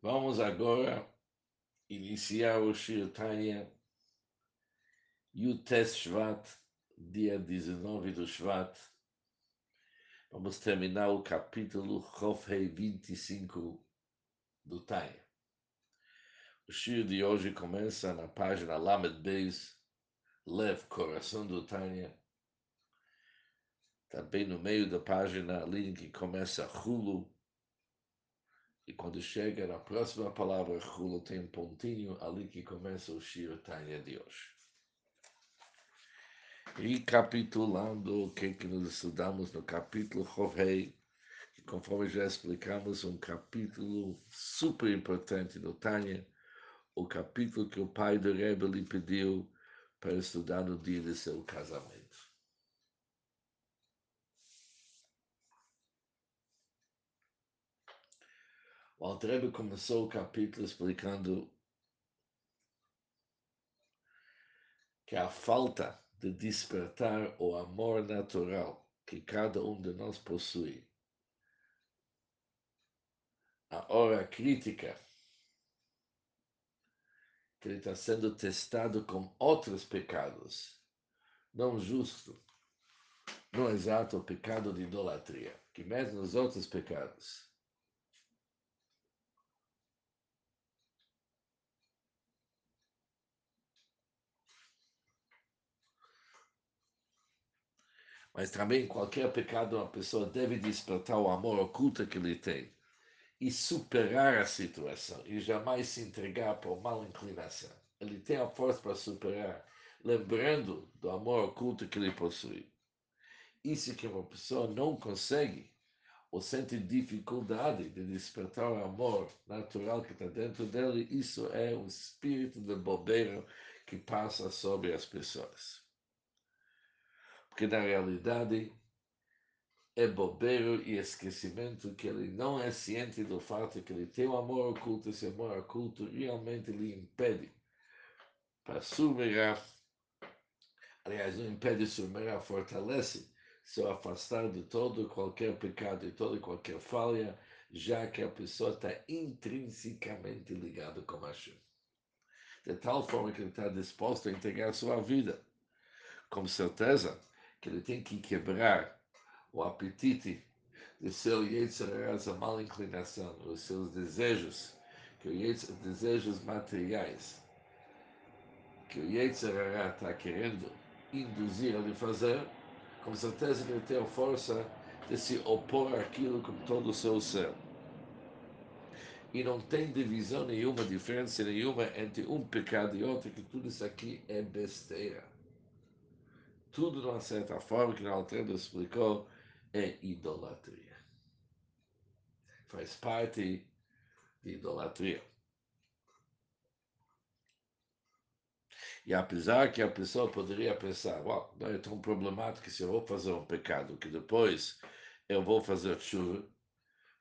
Vamos agora iniciar o Shir Tanya, Yutes Shvat, dia 19 do Shvat. Vamos terminar o capítulo Chofrei 25 do Tanya. O Shir de hoje começa na página Lamed Beis, Lev, coração do Tanya. Está bem no meio da página, ali em que começa Hulu, e quando chega na próxima palavra, Hulu tem um pontinho ali que começa o Shir Tanya de hoje. Recapitulando o que, que nós estudamos no capítulo Chovei, que conforme já explicamos, um capítulo super importante do Tanya, o capítulo que o pai do Rebbe lhe pediu para estudar no dia de seu casamento. O Altrebe começou o capítulo explicando que a falta de despertar o amor natural que cada um de nós possui, a hora crítica que ele está sendo testado com outros pecados, não justo, no exato o pecado de idolatria, que mesmo os outros pecados Mas também qualquer pecado uma pessoa deve despertar o amor oculto que ele tem e superar a situação e jamais se entregar por mal inclinação. Ele tem a força para superar, lembrando do amor oculto que ele possui. Isso que uma pessoa não consegue ou sente dificuldade de despertar o amor natural que está dentro dele, isso é um espírito de bobeira que passa sobre as pessoas que na realidade é bobeiro e esquecimento que ele não é ciente do fato que ele tem um amor oculto, esse amor oculto realmente lhe impede para submerar, aliás, não impede submerar, fortalece se afastar de todo qualquer pecado e toda qualquer falha, já que a pessoa está intrinsecamente ligada com Hashem. De tal forma que ele está disposto a entregar sua vida. Com certeza, que ele tem que quebrar o apetite de seu Yetzirah, essa mal inclinação, os seus desejos, que os desejos materiais, que o Yetzirah está querendo induzir ele a fazer, com certeza ele tem a força de se opor àquilo com todo o seu ser. E não tem divisão nenhuma, diferença nenhuma entre um pecado e outro, que tudo isso aqui é besteira tudo de uma certa forma, que o Altrendo explicou, é idolatria. Faz parte de idolatria. E apesar que a pessoa poderia pensar, well, não é tão problemático se eu vou fazer um pecado, que depois eu vou fazer chuva,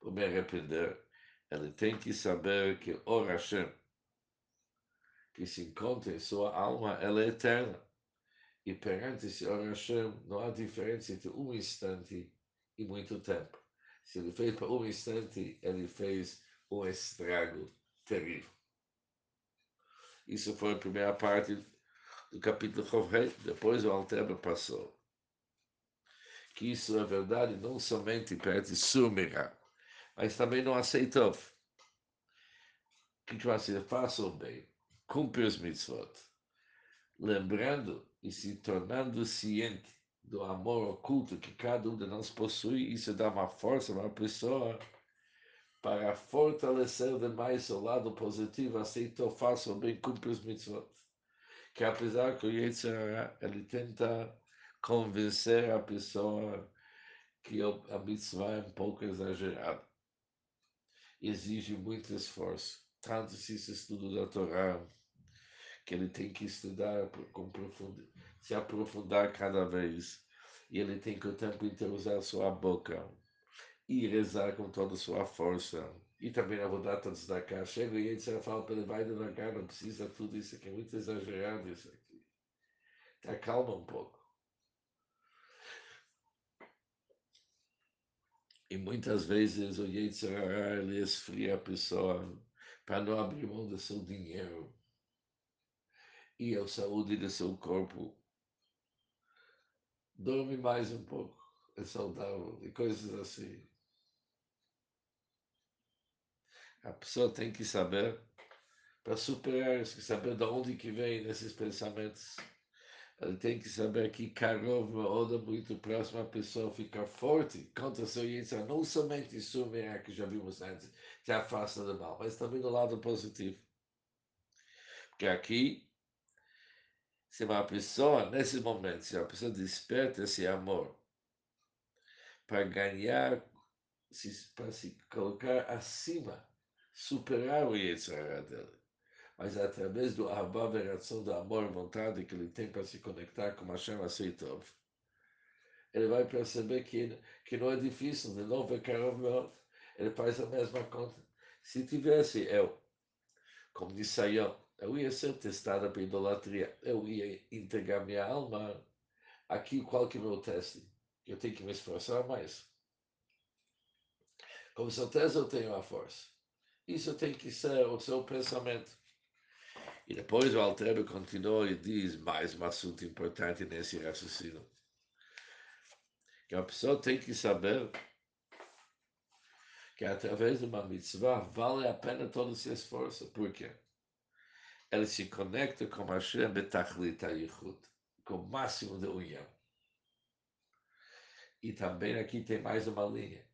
vou me arrepender, ele tem que saber que o Hashem, que se encontra em sua alma, ela é eterna. E perante esse Hashem, não há diferença entre um instante e muito tempo. Se ele fez para um instante, ele fez um estrago terrível. Isso foi a primeira parte do capítulo Chovrei. Depois o Alteba passou. Que isso é verdade não somente perante Sumira, mas também não aceitou. Que, ser? Faça o bem, cumpre os mitzvot. Lembrando e se tornando ciente do amor oculto que cada um de nós possui, isso dá uma força a uma pessoa para fortalecer demais o lado positivo, aceitou, faça o bem, cumpre os mitzvot. Que apesar que o Yetzirah, ele tenta convencer a pessoa que a mitzvah é um pouco exagerada. Exige muito esforço, tanto se estuda da Torá, que ele tem que estudar com se aprofundar cada vez. E ele tem que o tempo inteiro usar sua boca e rezar com toda a sua força. E também a Vodata cá. Chega e ele fala para ele, vai devagar, não precisa tudo isso aqui, é muito exagerado isso aqui. Tá, calma um pouco. E muitas vezes o Yetzirah, ele esfria a pessoa para não abrir mão do seu dinheiro e a saúde do seu corpo. Dorme mais um pouco, é saudável, e coisas assim. A pessoa tem que saber, para superar isso, saber de onde que vem esses pensamentos. Ele tem que saber que Karov Oda muito próximo a pessoa ficar forte contra seu Yitzhak, não somente Sumer, que já vimos antes, que afasta do mal, mas também do lado positivo. Porque aqui, se uma pessoa, nesse momento, se a pessoa desperta esse amor para ganhar, para se colocar acima, superar o Yitzhak dele, mas é através do Abba, a do amor e vontade que ele tem para se conectar com Hashem Aceitov, ele vai perceber que, que não é difícil, de novo é Karov Ele faz a mesma conta. Se tivesse eu, como Sayão, eu ia ser testado para idolatria, eu ia entregar minha alma. Aqui, qual que é o meu teste? Eu tenho que me esforçar mais. Com certeza eu tenho a força. Isso tem que ser o seu pensamento. E depois o Altero continua e diz mais um assunto importante nesse raciocínio. Que a pessoa tem que saber que através de uma mitzvah vale a pena todo esse esforço. Por quê? Ele se conecta com Hashem betachlit yichud, com o máximo de união. E também aqui tem mais uma linha.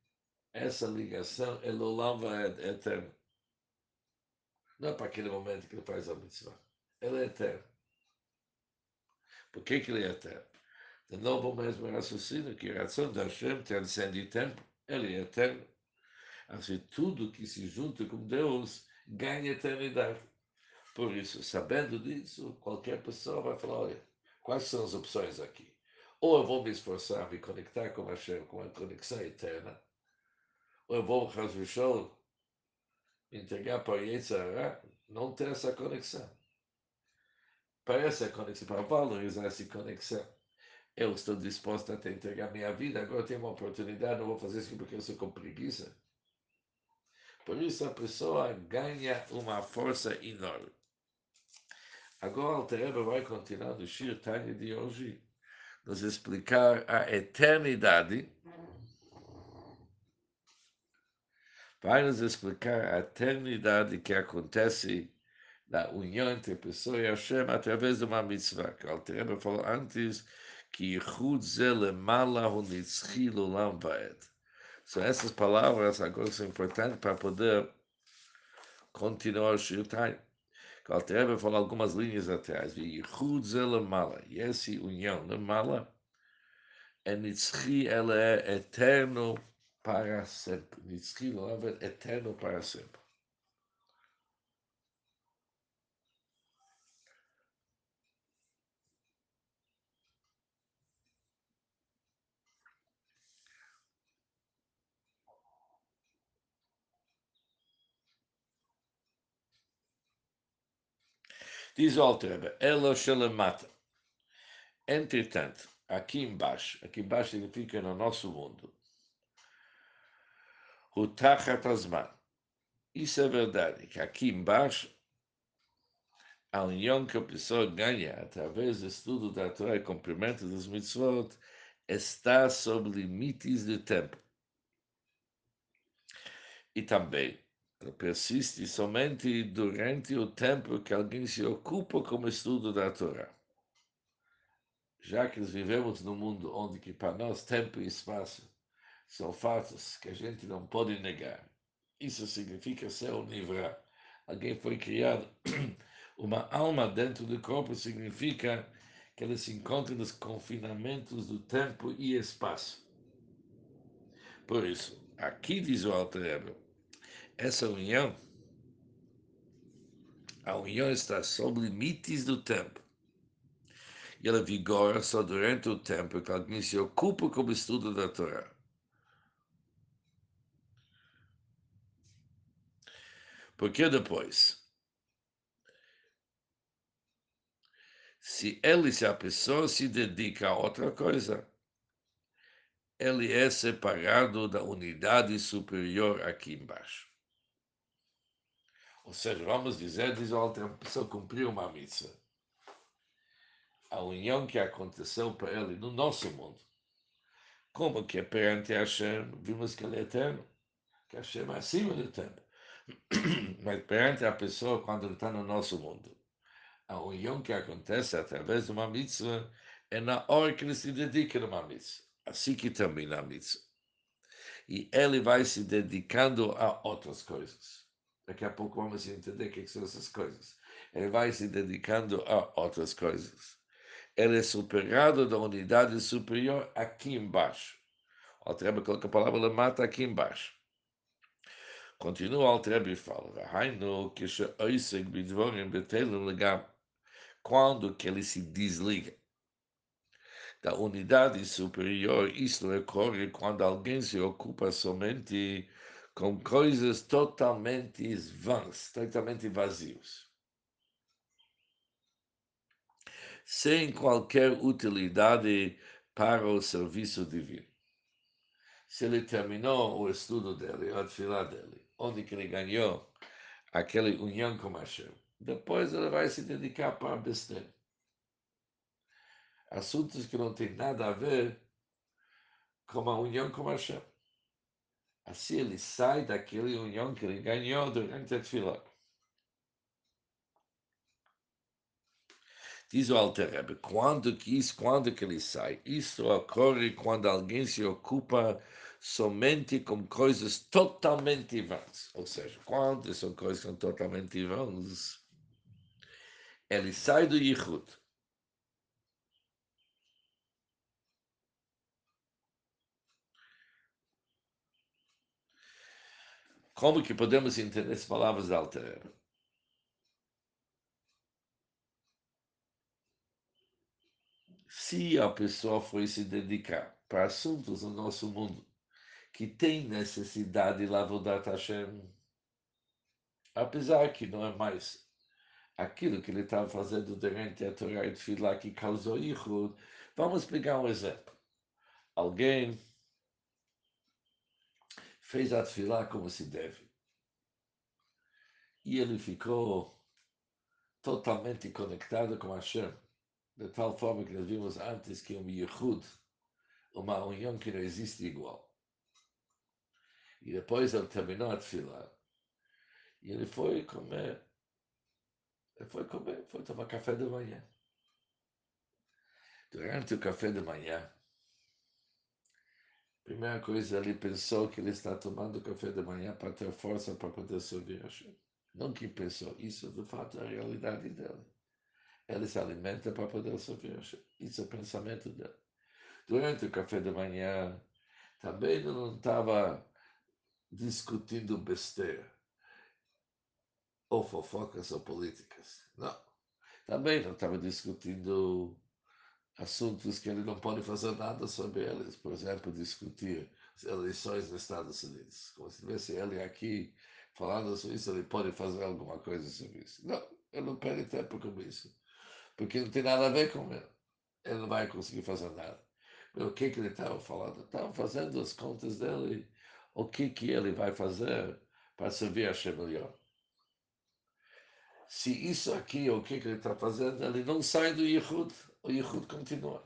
Essa ligação é Lolam é eterno. Não é para aquele momento que ele faz a mitzvah. Ele é eterno. Por que, que ele é eterno? De novo, o mesmo raciocínio que a razão da Hashem transcende tempo. Ele é eterno. Assim, tudo que se junta com Deus ganha eternidade. Por isso, sabendo disso, qualquer pessoa vai falar: olha, quais são as opções aqui? Ou eu vou me esforçar, me conectar com Hashem, com a conexão eterna, ou eu vou, Hashem, entregar para Yetzirah, não ter essa conexão. Para essa conexão, para valorizar essa conexão, eu estou disposto a entregar minha vida, agora tenho uma oportunidade, não vou fazer isso porque eu sou com preguiça. Por isso a pessoa ganha uma força enorme. Agora o Tereba vai continuar no Shir Tanya de hoje, nos explicar a eternidade vai nos explicar a eternidade que acontece na união entre a pessoa e Hashem através de uma mitzvah. Que o Alter falou antes que. São essas palavras agora são importantes para poder continuar o Shirtai. O Alter falou algumas linhas atrás. Yichud Mala. E essa união Mala é Nitzchi, ela é eterno para sempre. Nitzki Loavet, eterno para sempre. Diz o Altreba, Elo Shelemata. Entretanto, aqui embaixo, aqui embaixo significa no nosso mundo, o Tachat Azman. Isso é verdade, que aqui embaixo, a união que a pessoa ganha através do estudo da Torá e cumprimento dos mitzvot está sob limites de tempo. E também persiste somente durante o tempo que alguém se ocupa com o estudo da Torá. Já que vivemos num mundo onde que para nós tempo e espaço são fatos que a gente não pode negar. Isso significa ser um Nivra. Alguém foi criado, uma alma dentro do corpo significa que ele se encontra nos confinamentos do tempo e espaço. Por isso, aqui diz o Alter essa união, a união está sob limites do tempo. E ela vigora só durante o tempo que alguém se ocupa com o estudo da Torá. Porque depois, se ele, se a pessoa se dedica a outra coisa, ele é separado da unidade superior aqui embaixo. Ou seja, vamos dizer, diz o Alter, uma pessoa cumpriu uma missa. A união que aconteceu para ele no nosso mundo, como que é perante Hashem, vimos que ele é eterno, que Hashem é acima do tempo. Mas perante a pessoa, quando ele está no nosso mundo, a união que acontece através de uma mitzvah é na hora que ele se dedica a uma mitzvah. Assim que termina a mitzvah. E ele vai se dedicando a outras coisas. Daqui a pouco vamos entender o que são essas coisas. Ele vai se dedicando a outras coisas. Ele é superado da unidade superior aqui embaixo. O Altrebe coloca a palavra mata aqui embaixo. Continua o Altrebe e fala, quando que ele se desliga da unidade superior, isso ocorre quando alguém se ocupa somente com coisas totalmente vãs, totalmente vazios. Sem qualquer utilidade para o serviço divino. Se ele terminou o estudo dele, a fila dele, onde que ele ganhou aquela união com Hashem, depois ele vai se dedicar para besteira. Assuntos que não têm nada a ver com a união com Hashem. Assim ele sai daquela união que ele ganhou durante a fila. Diz o Alter Rebbe, quando que isso, quando que ele sai? Isso ocorre quando alguém se ocupa somente com coisas totalmente vãs. Ou seja, quando são coisas totalmente vãs, ele sai do Yichud. Como que podemos entender as palavras da Alter se a pessoa foi se dedicar para assuntos no nosso mundo que tem necessidade de Lavodat Hashem, apesar que não é mais aquilo que ele estava fazendo durante a Torá e Tfilah que causou Yichud, vamos pegar um exemplo. Alguém fez a Tfilah como se deve. E ele ficou totalmente conectado com Hashem de tal forma que nós vimos antes que um Yehud, uma união que não existe igual. E depois ele terminou a fila e ele foi comer, ele foi comer, foi tomar café da manhã. Durante o café da manhã, primeira coisa, ele pensou que ele está tomando café da manhã para ter força para poder Hashem. Não que pensou, isso de fato é a realidade dele ele se alimenta para poder servir. Isso é o pensamento dele. Durante o café da manhã, também não estava discutindo besteira, ou fofocas ou políticas. Não. Também não estava discutindo assuntos que ele não pode fazer nada sobre eles. Por exemplo, discutir as eleições nos Estados Unidos. Como se tivesse ele aqui falando sobre isso, ele pode fazer alguma coisa sobre isso. Não, ele não perde tempo com isso porque não tem nada a ver com ele. Ele não vai conseguir fazer nada. Mas o que, que ele estava falando? Estava fazendo as contas dele, o que, que ele vai fazer para servir a melhor. Se isso aqui, o que, que ele está fazendo, ele não sai do Yehud, o Yehud continua.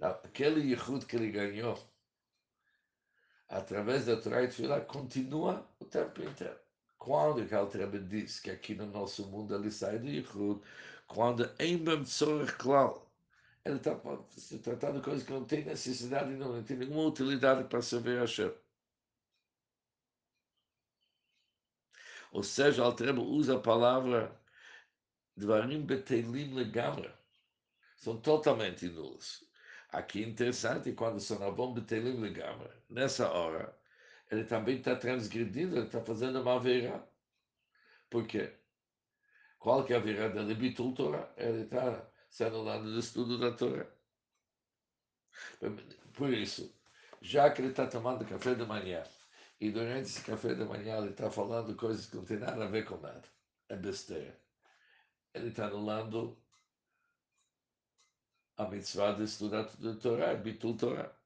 Aquele Yehud que ele ganhou, através da Torá e continua o tempo inteiro. Quando que Altrebe diz que aqui no nosso mundo ele sai do Yichud, quando em Bemtzorach Klal, ele está se tratando de coisas que não tem necessidade, não, não tem nenhuma utilidade para servir a Hashem. Ou seja, Altrebe usa a palavra Dvarim Betelim Legamra. São totalmente nulos. Aqui é interessante quando são Avon Betelim Legamra. Nessa hora, ele também está transgredindo, ele está fazendo uma aveira. Por quê? Qual que é a aveira dele? Bitul Torah. Ele está sendo lá no estudo da Torá. Por isso, já que ele está tomando café da manhã, e durante esse café da manhã ele está falando coisas que não tem nada a ver com nada, é besteira. Ele está anulando a mitzvah de estudar a Torá, Bitul Torah.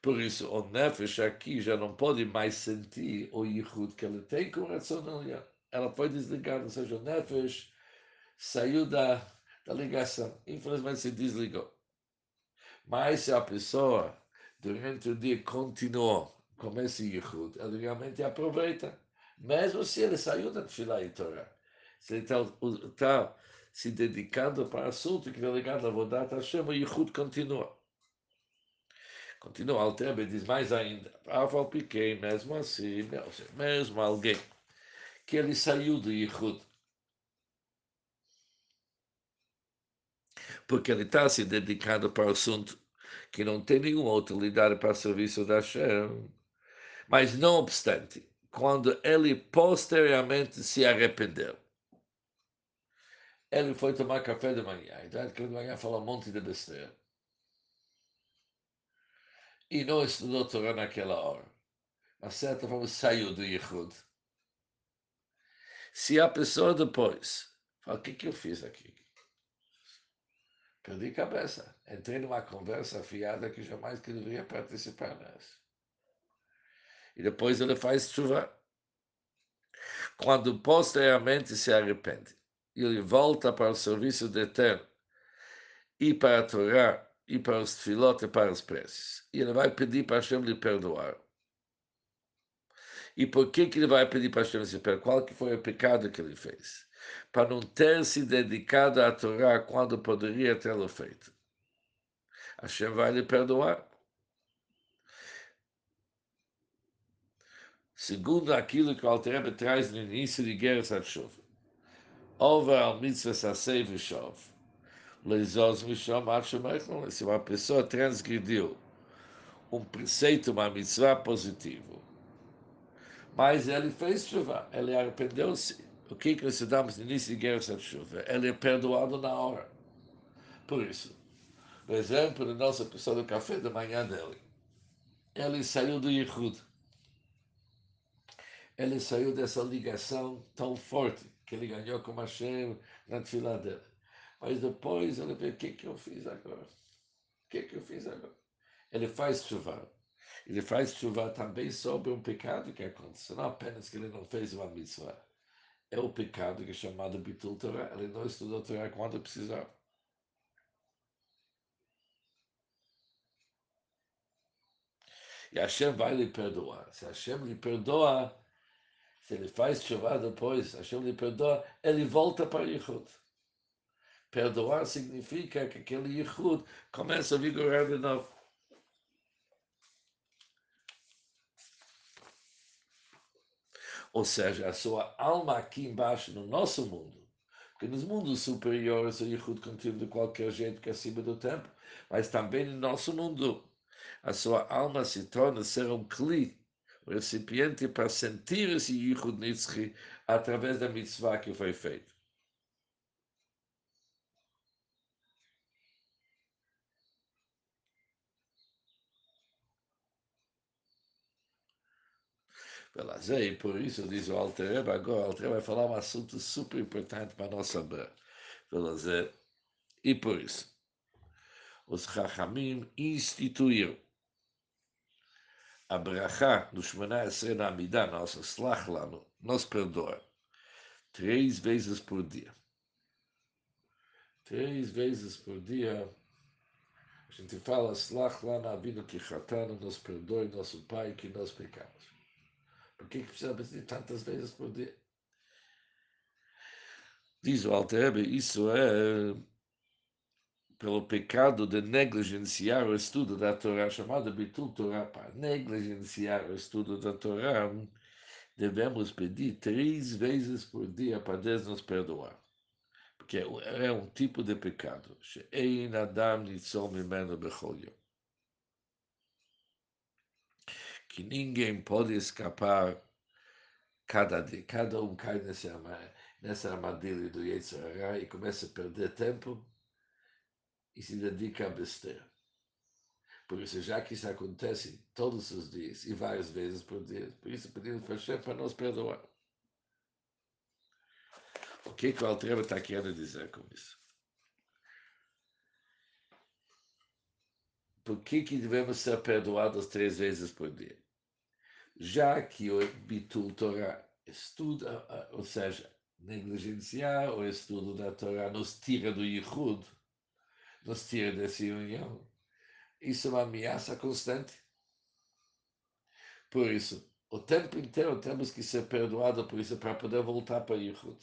Por isso, o Nefesh aqui já não pode mais sentir o Yichud que ele tem com a Ela foi desligada, ou seja, o Nefesh saiu da, da ligação. Infelizmente se desligou. Mas se a pessoa, durante o dia, continuou com esse Yichud, ele realmente aproveita. Mesmo se ele saiu da Tfilah e Torah. Ele está tá se dedicando para assunto que é ligado a Vodat Hashem, o Yichud continua. Continua, Altrebe diz mais ainda, Aval Piquet, mesmo assim, mesmo alguém que ele saiu do Yichud, porque ele está se dedicando para o assunto que não tem nenhuma utilidade para o serviço da Hashem. Mas, não obstante, quando ele posteriormente se arrependeu, ele foi tomar café de manhã, então ele de manhã falou um monte de besteira e não estudou Torá naquela hora. A certa forma saiu do Yichud. Se a pessoa depois fala, o que, que eu fiz aqui? Perdi cabeça. Entrei numa conversa afiada que jamais que deveria participar nessa. E depois ele faz chuva. Quando posteriormente se arrepende, ele volta para o serviço de Eterno e para a Torá e para os tefilot e para as preces. E ele vai pedir para Hashem lhe perdoar. E por que, que ele vai pedir para Hashem lhe perdoar? Qual que foi o pecado que ele fez? Para não ter se dedicado à Torá quando poderia tê-lo feito. Hashem vai lhe perdoar. Segundo aquilo que o Alter traz no início de Guerra Satshuv. Over al mitzvah sasei v'shov se uma pessoa transgrediu um preceito, uma mitzvah positivo, mas ele fez chuva, ele arrependeu-se. O que nós damos no início de guerra de chuva? Ele é perdoado na hora. Por isso, por exemplo, a nossa pessoa do café da manhã dele, ele saiu do Yehud. Ele saiu dessa ligação tão forte que ele ganhou com Hashem na fila dele. Mas depois ele vê o que, que eu fiz agora. O que, que eu fiz agora? Ele faz chuva. Ele faz chuva também sobre um pecado que aconteceu. Não apenas que ele não fez uma mitzvah. É o pecado que é chamado Bitul Torah. Ele não estudou Torah quando precisava. E Hashem vai lhe perdoar. Se Hashem lhe perdoa, se ele faz chuva depois, Hashem lhe perdoa, ele volta para Yichud. Perdoar significa que aquele Yichud começa a vigorar de novo. Ou seja, a sua alma aqui embaixo, no nosso mundo, porque nos mundos superiores o Yichud continua de qualquer jeito que é acima do tempo, mas também no nosso mundo, a sua alma se torna ser um cli, recipiente para sentir esse Yichud Nitzchi através da mitzvah que foi feita. e por isso diz o Alter agora o Alter vai falar um assunto super importante para nós saber. E por isso, os Chachamim instituíram a brachá do Shemana Esrei na Amidah, nossa slach lá, nos perdoa, três vezes por dia. Três vezes por dia, a gente fala slach lá na vida que Chatano nos perdoe, nosso Pai, que nós pecamos. Por que precisa pedir tantas vezes por dia? Diz o Alter isso é pelo pecado de negligenciar o estudo da Torá, chamado Bitul Torá, para negligenciar o estudo da Torá, devemos pedir três vezes por dia para Deus nos perdoar. Porque é um tipo de pecado. She'ein Adam mimeno bechol que ninguém pode escapar cada dia. Cada um cai nessa, nessa armadilha do Yetzirah e começa a perder tempo e se dedica a besteira. Por isso, já que isso acontece todos os dias e várias vezes por dia, por isso pedimos para Hashem para nos perdoar. O que, que o Altreba está querendo dizer com isso? por que, que devemos ser perdoados três vezes por dia? Já que o Bitul Torah estuda, ou seja, negligenciar o estudo da Torá nos tira do Yichud, nos tira dessa união. Isso é uma ameaça constante. Por isso, o tempo inteiro temos que ser perdoados por isso para poder voltar para Yichud.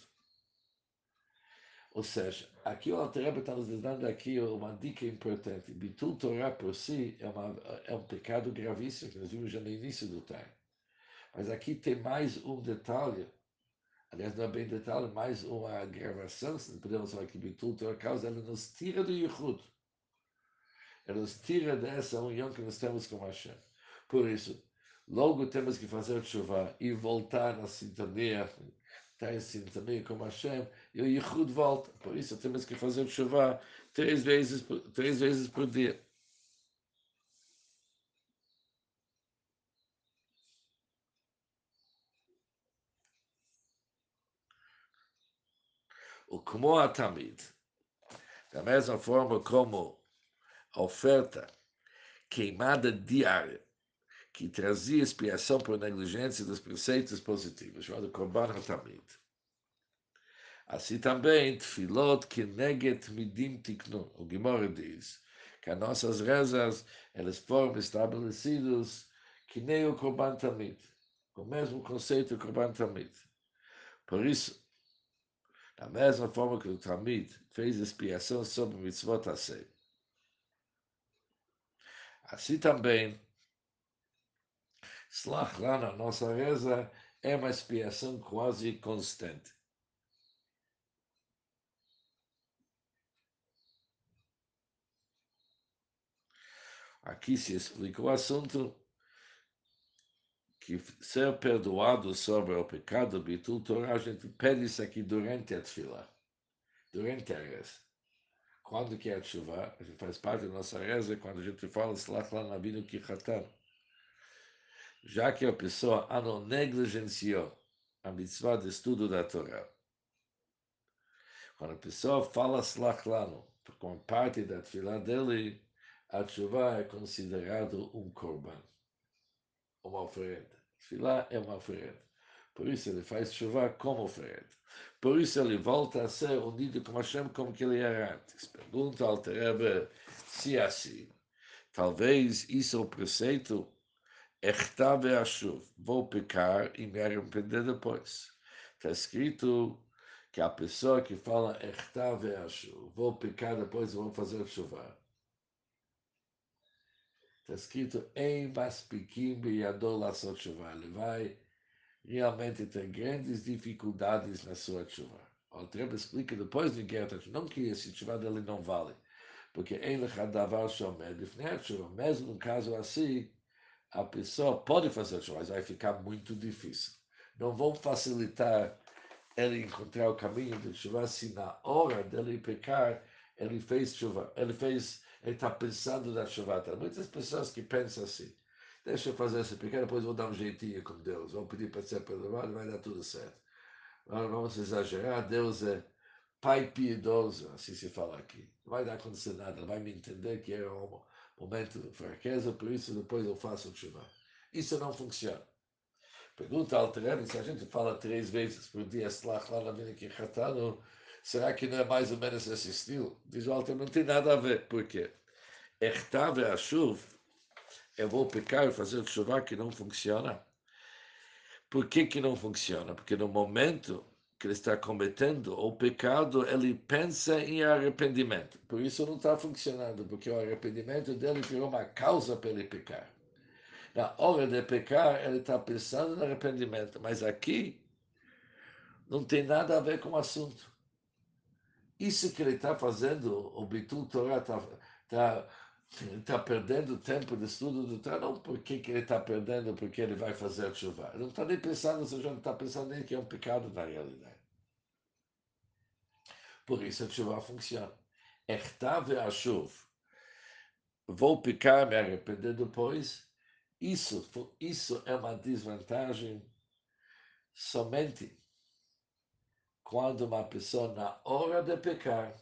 Ou seja, aqui o Alter está nos dando aqui uma dica importante. Bitul Torah por si é, uma, é um pecado gravíssimo, que nós vimos já no início do time. Mas aqui tem mais um detalhe aliás, não é bem detalhe, mais uma gravação, se podemos falar que Bitul Torah causa, ela nos tira do Yichud. Ela nos tira dessa união que nós temos com Hashem. Por isso, logo temos que fazer chuva e voltar na sintonia, estar em sintonia com Hashem, e o Yichud volta. Por isso, temos que fazer chuva três vezes, três vezes por dia. O como a Tamid, da mesma forma como a oferta queimada diária, que trazia expiação por negligência dos preceitos positivos, chamado Korban HaTamid. Assim também, Tfilot Keneget Midim Tiknu. O Gemara diz que as nossas rezas, elas foram estabelecidas que nem o Korban Tamid. O mesmo conceito do Korban Tamid. Por isso, da mesma forma que o Tamid fez expiação sobre mitzvot Asei. Assim também, Slach lá na nossa reza é uma expiação quase constante. Aqui se explica o assunto que ser perdoado sobre o pecado Bitul Torah, a gente pede isso aqui durante a tefila, durante a reza. Quando que é a chuva, faz parte da nossa reza, quando a gente fala Slach vida que já que a pessoa não negligenciou a mitzvah de estudo da Torá. Quando a pessoa fala Slach Lano, como parte da tefila dele, a chuva é considerado um korban uma oferenda. Filá é uma oferenda. Por isso ele faz chuva como oferenda. Por isso ele volta a ser unido com Hashem como que ele era antes. Pergunta ao Terebe se é assim. Talvez isso é o preceito Echta ve'ashuv. Vou pecar e me arrepender depois. Está escrito que a pessoa que fala Echta ve'ashuv, vou pecar depois vou fazer chuva Está escrito em Maspikim Beyador Lassot Tshuva. Ele vai realmente ter grandes dificuldades na sua chuva. O Trebe explica depois de guerra, não que esse chuva dele não vale, porque em Lechadavar Shomer, mesmo no caso assim, a pessoa pode fazer chuva, mas vai ficar muito difícil. Não vão facilitar ele encontrar o caminho de chuva se na hora dele pecar ele fez chuva, ele fez ele está pensando na chuvata. Muitas pessoas que pensam assim, deixa eu fazer esse pequeno, depois vou dar um jeitinho com Deus, vou pedir para ser perdoado, vai dar tudo certo. Agora vamos exagerar, Deus é pai piedoso, assim se fala aqui. Não vai dar acontecer nada, vai me entender que é um momento de fraqueza, por isso depois eu faço chuva. Isso não funciona. Pergunta ao Terene, se a gente fala três vezes por dia, lá na vida que Será que não é mais ou menos esse estilo? Diz o Alter, não tem nada a ver. Por quê? Ertave a chuva, eu vou pecar e fazer chuva que não funciona. Por que, que não funciona? Porque no momento que ele está cometendo o pecado, ele pensa em arrependimento. Por isso não está funcionando, porque o arrependimento dele virou uma causa para ele pecar. Na hora de pecar, ele está pensando no arrependimento, mas aqui não tem nada a ver com o assunto. Isso que ele está fazendo, o Bitul Torah está tá, tá perdendo tempo de estudo do Torah, não porque que ele está perdendo, porque ele vai fazer chuva. Ele não está nem pensando, seja, não está pensando nem que é um pecado na realidade. Por isso a chuva funciona. Ertave a chuva. Vou pecar, me arrepender depois. Isso, isso é uma desvantagem somente quando uma pessoa, na hora de pecar,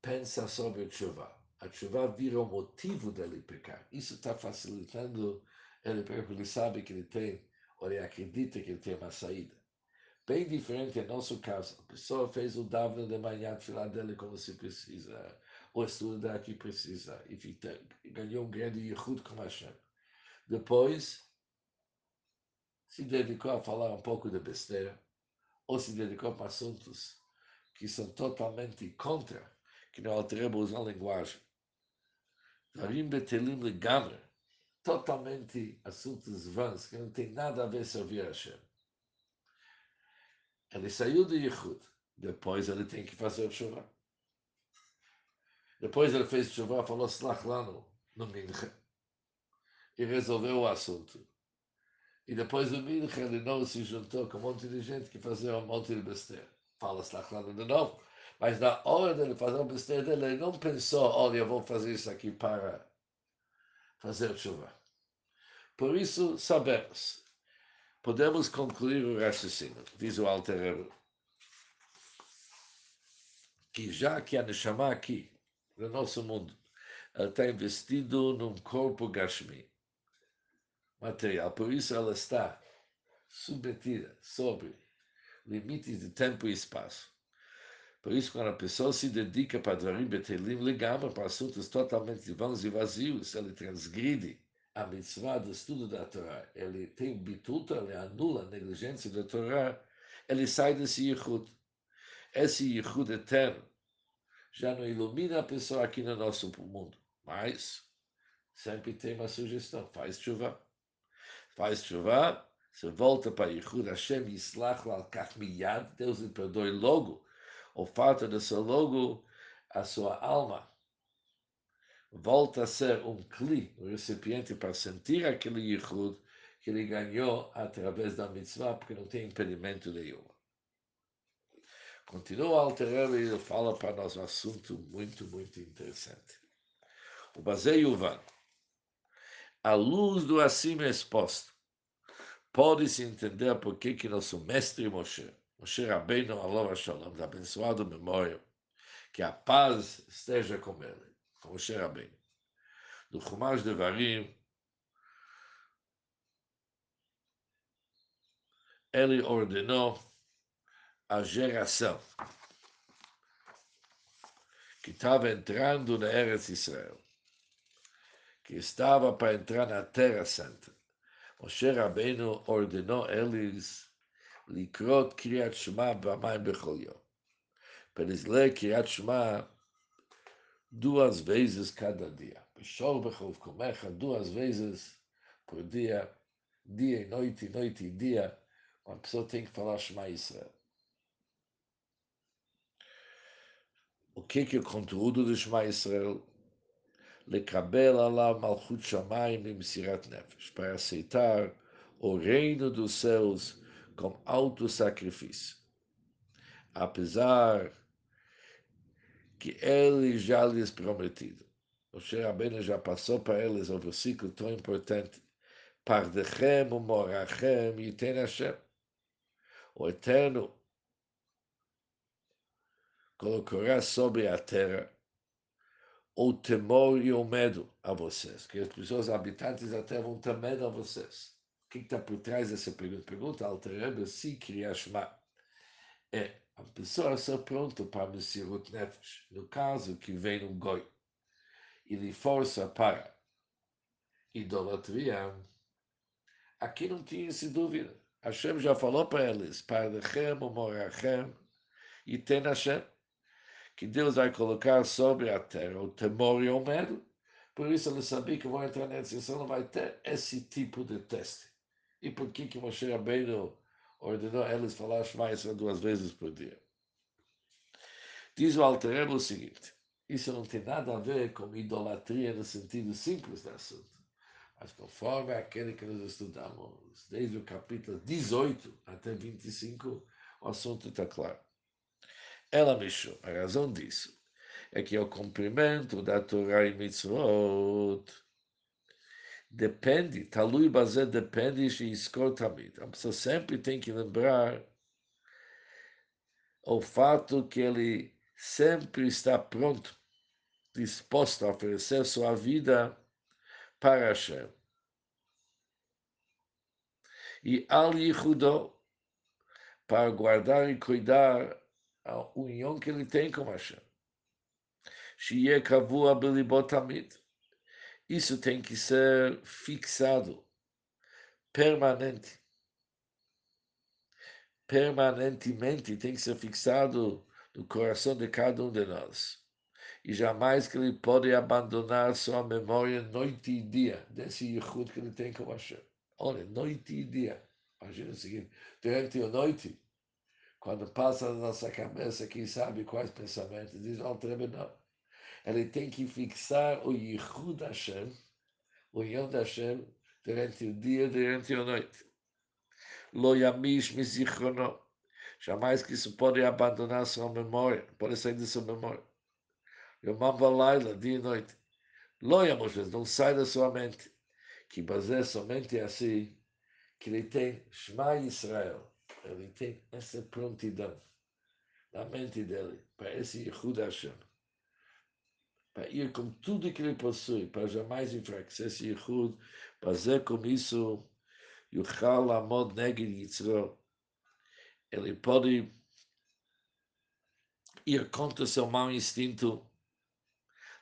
pensa sobre a chuva. A chuva vira o motivo dele pecar. Isso está facilitando ele, porque ele sabe que ele tem, ou ele acredita que ele tem uma saída. Bem diferente no nosso caso. A pessoa fez o Davno de manhã, filar dele como se precisa, ou estuda que precisa, e fica, ganhou um grande Yehud com Hashem. Depois, se dedicou a falar um pouco de besteira, ou se dedicou para assuntos que são totalmente contra, que não alteramos a linguagem. Darim betelim legamer, totalmente assuntos vãs, que não tem nada a ver com ouvir Hashem. Ele saiu do Yehud, depois ele tem que fazer chuva. Depois ele fez chuva, falou Slach Lano no Mincha, e resolveu o assunto. E depois do Mincha ele não se juntou com um monte de gente que fazia um monte de besteira. Fala Slach Lano de novo. Mas na hora dele fazer o besteira dele, ele não pensou, olha, eu vou fazer isso aqui para fazer chuva. Por isso, sabemos, podemos concluir o raciocínio, diz o Alter que já que a Neshama aqui, no nosso mundo, ela está investido num corpo Gashmi, material, por isso ela está submetida sobre limites de tempo e espaço. Por isso, quando a pessoa se dedica para Dvarim Betelim, ligama para assuntos totalmente vãos e vazios, ele transgride a mitzvah do estudo da Torá. Ele tem bituta, ele anula a negligência da Torá, ele sai desse yichud. Esse yichud eterno já não ilumina a pessoa aqui no nosso mundo, mas sempre tem uma sugestão, faz chuva. Faz chuva, você volta para Yichud Hashem Yislach al Kach Miyad, Deus lhe perdoe logo, o fato de ser logo a sua alma volta a ser um cli, um recipiente para sentir aquele yichud que ele ganhou através da mitzvah, porque não tem impedimento nenhum. Continua a alterar e fala para nós um assunto muito, muito interessante. O Bazei Yuvan, a luz do acima exposto, pode-se entender por que que nosso mestre Moshe, Moshe Rabbeinu Alov Shalom, da abençoada memória, que a paz esteja com ele, com Moshe Rabbeinu. Do Chumash de Varim, ele ordenou a geração que estava entrando na Eretz Israel, que estava para entrar na Terra Santa. Moshe Rabbeinu ordenou eles לקרות קריאת שמע פעמיים בכל יום. Para eles ler קריאת שמע duas vezes cada dia. Bechor bechov comecha duas vezes por dia, dia e noite, noite e dia. Uma pessoa tem que falar Shema Israel. O que, que é o conteúdo do Shema Israel? lekabel alav malchut shamayim limsirat nefesh, para aceitar o reino dos céus como alto sacrifício. Apesar que ele já lhes prometido. O Sheirabene já passou para eles um versículo tão importante. Pardechem, morachem, yitem Hashem. O Eterno colocará sobre a terra o temor e o medo a vocês. Que as pessoas habitantes terra vão ter medo a vocês que está por trás dessa pergunta? Pergunta Alter se queria chamar. É a pessoa ser pronta para Messirut Nefesh. No caso que vem um goi e lhe força para idolatria, aqui não tinha essa dúvida. Hashem já falou para eles, para Lechem, Morachem, e tem Hashem, que Deus vai colocar sobre a terra o temor e o medo, por isso ele sabia que vão entrar nessa sessão, não vai ter esse tipo de teste. E por que que Moshe Rabbeinu ordenou eles falar Shema Yisrael duas vezes por dia? Diz o Alter o seguinte, isso não tem nada a ver com idolatria no sentido simples do assunto. Mas conforme aquele que nós estudamos, desde o capítulo 18 até 25, o assunto está claro. Ela mexeu. A razão disso é que o cumprimento da Torá e Mitzvot depende, talui bazé depende de escor tamid. A pessoa sempre tem que lembrar o fato que ele sempre está pronto, disposto a oferecer sua vida para Hashem. E Al Yichudó, para guardar e cuidar a união que ele tem com Hashem. Shie Kavua Belibotamid. Isso tem que ser fixado, permanente. Permanentemente tem que ser fixado no coração de cada um de nós. E jamais que ele pode abandonar sua memória noite e dia, desse Yichud que ele tem com Hashem. Olha, noite e dia. Imagina o seguinte, durante a noite, quando passa na nossa cabeça, quem sabe quais pensamentos, diz, não, não. Ele tem que fixar o Yichud Hashem, o Yom Hashem, durante o dia, durante a noite. Lo yamish mizichrono. Jamais que isso pode abandonar sua memória, pode sair de sua memória. Yomam Valaila, dia e noite. Lo yamush, não sai da sua mente. Que baseia somente assim, que ele tem Shema Israel, ele tem essa prontidão. Na mente dele para esse Yehud Hashem, para ir com tudo que ele possui, para jamais enfraquecer esse Yehud, fazer com isso Yuchal Amod Neged Yitzro, ele pode ir contra seu mau instinto,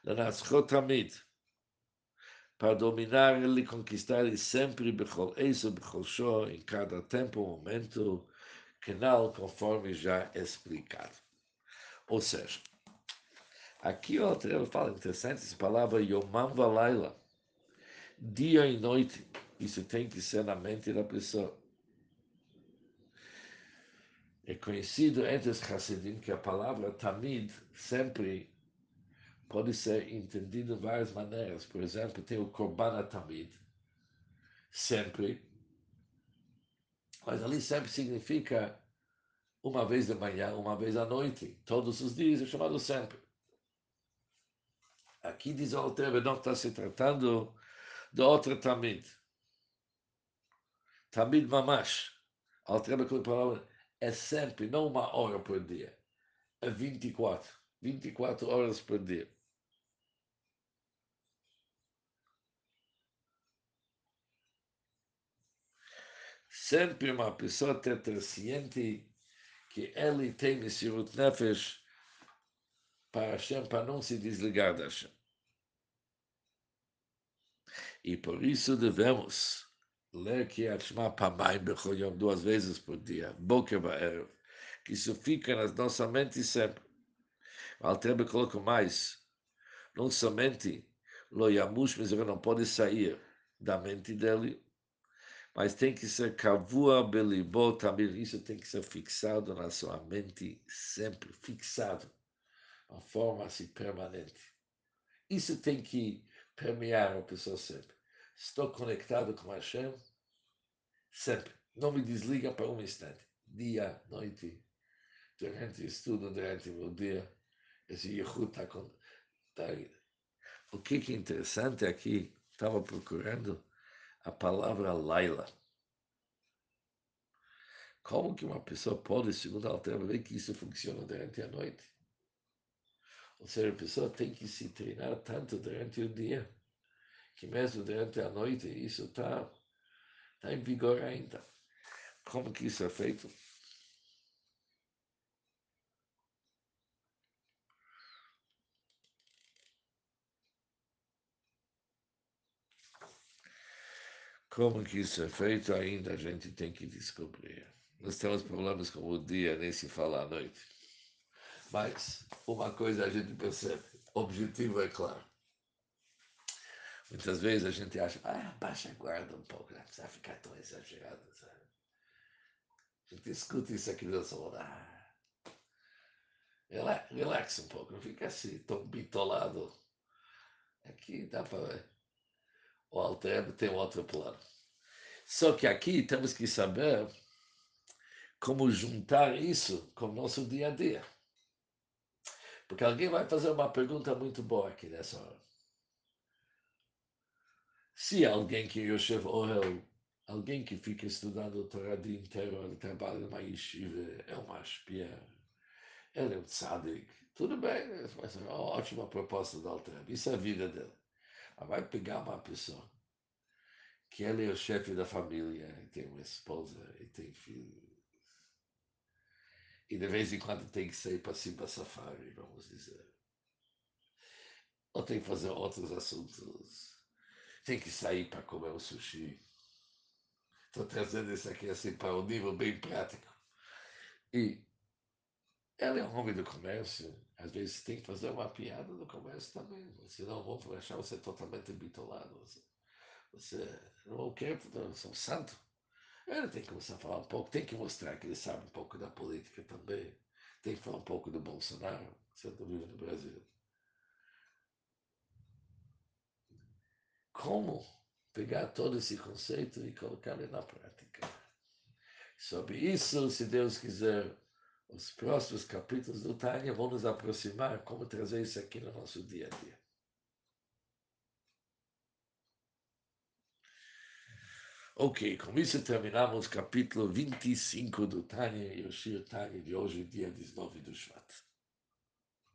Lanatzchot Tamid, para dominar ele, conquistar ele sempre, bechol eso, bechol show, em cada tempo, momento, canal, conforme já explicado. Ou seja, aqui o Altreva fala, interessante essa palavra, Yomam Valaila, dia e noite, isso tem que ser na mente da pessoa. É conhecido entre os Hassidim que a palavra Tamid sempre pode ser entendido de várias maneiras. Por exemplo, tem o Korban Tamid, sempre. Mas ali sempre significa uma vez de manhã, uma vez à noite. Todos os dias é chamado sempre. Aqui diz o Alter não está se tratando de outra Tamid. Tamid Mamash. Alter com a palavra é sempre, não uma hora por dia. É 24. 24 horas por dia. Sempre uma pessoa que ter ciente que ele tem Messirut Nefesh para Hashem, para não se desligar da Hashem. E por isso devemos ler que Shema Pamaim Bechoyom duas vezes por dia, Boker Ba'erev, que isso fica na nossa mente sempre. O Altrebe coloca mais, não somente Lo Yamush, mas ele não pode sair da mente dele, mas tem que ser kavua belibó também, isso tem que ser fixado na sua mente sempre, fixado, de forma assim permanente. Isso tem que permear a pessoa sempre. Estou conectado com Hashem sempre. Não me desliga para um instante. Dia, noite, durante o estudo, durante o meu dia. Esse Yehud está com... Tá... O que, que é interessante aqui, estava procurando, a palavra Laila. Como que uma pessoa pode, segundo a Altera, ver que isso funciona durante a noite? Ou seja, a pessoa tem que se treinar tanto durante o dia, que mesmo durante a noite isso está tá em vigor ainda. Como que isso é feito? Como que isso é feito ainda a gente tem que descobrir. Nós temos problemas com o dia, nem se fala à noite. Mas uma coisa a gente percebe, objetivo é claro. Muitas vezes a gente acha, ah, baixa a guarda um pouco, não precisa ficar tão exagerado. Sabe? A gente escuta isso aqui do salão, ah, relaxa, relaxa um pouco, não fica assim, tão bitolado. Aqui dá para o Alter tem outro plano. Só que aqui temos que saber como juntar isso com o nosso dia a dia. Porque alguém vai fazer uma pergunta muito boa aqui nessa hora. Se alguém que Yoshev Ohel, alguém que fica estudando o Torá dia inteiro, ele trabalha numa yeshiva, é uma espia, ele é um tzadik, Tudo bem, mas é uma ótima proposta do Alter. Isso é a vida dele. Mas vai pegar uma pessoa que ele é o chefe da família, tem uma esposa, e tem filhos. E de vez em quando tem que sair para cima safari, vamos dizer. Ou tem que fazer outros assuntos. Tem que sair para comer um sushi. Estou trazendo isso aqui assim para um nível bem prático. E ele é um homem do comércio. Às vezes tem que fazer uma piada no comércio também. Senão vão achar você totalmente bitolado. Você, você não quer, sou santo. Ele tem que começar a falar um pouco, tem que mostrar que ele sabe um pouco da política também. Tem que falar um pouco do Bolsonaro, você vive no Brasil. Como pegar todo esse conceito e colocar ele na prática? Sobre isso, se Deus quiser, os próximos capítulos do Tânia vão nos aproximar como trazer isso aqui no nosso dia a dia. Ok, com isso terminamos o capítulo 25 do Tânia e o Shir Tânia de hoje, dia 19 do Shvat.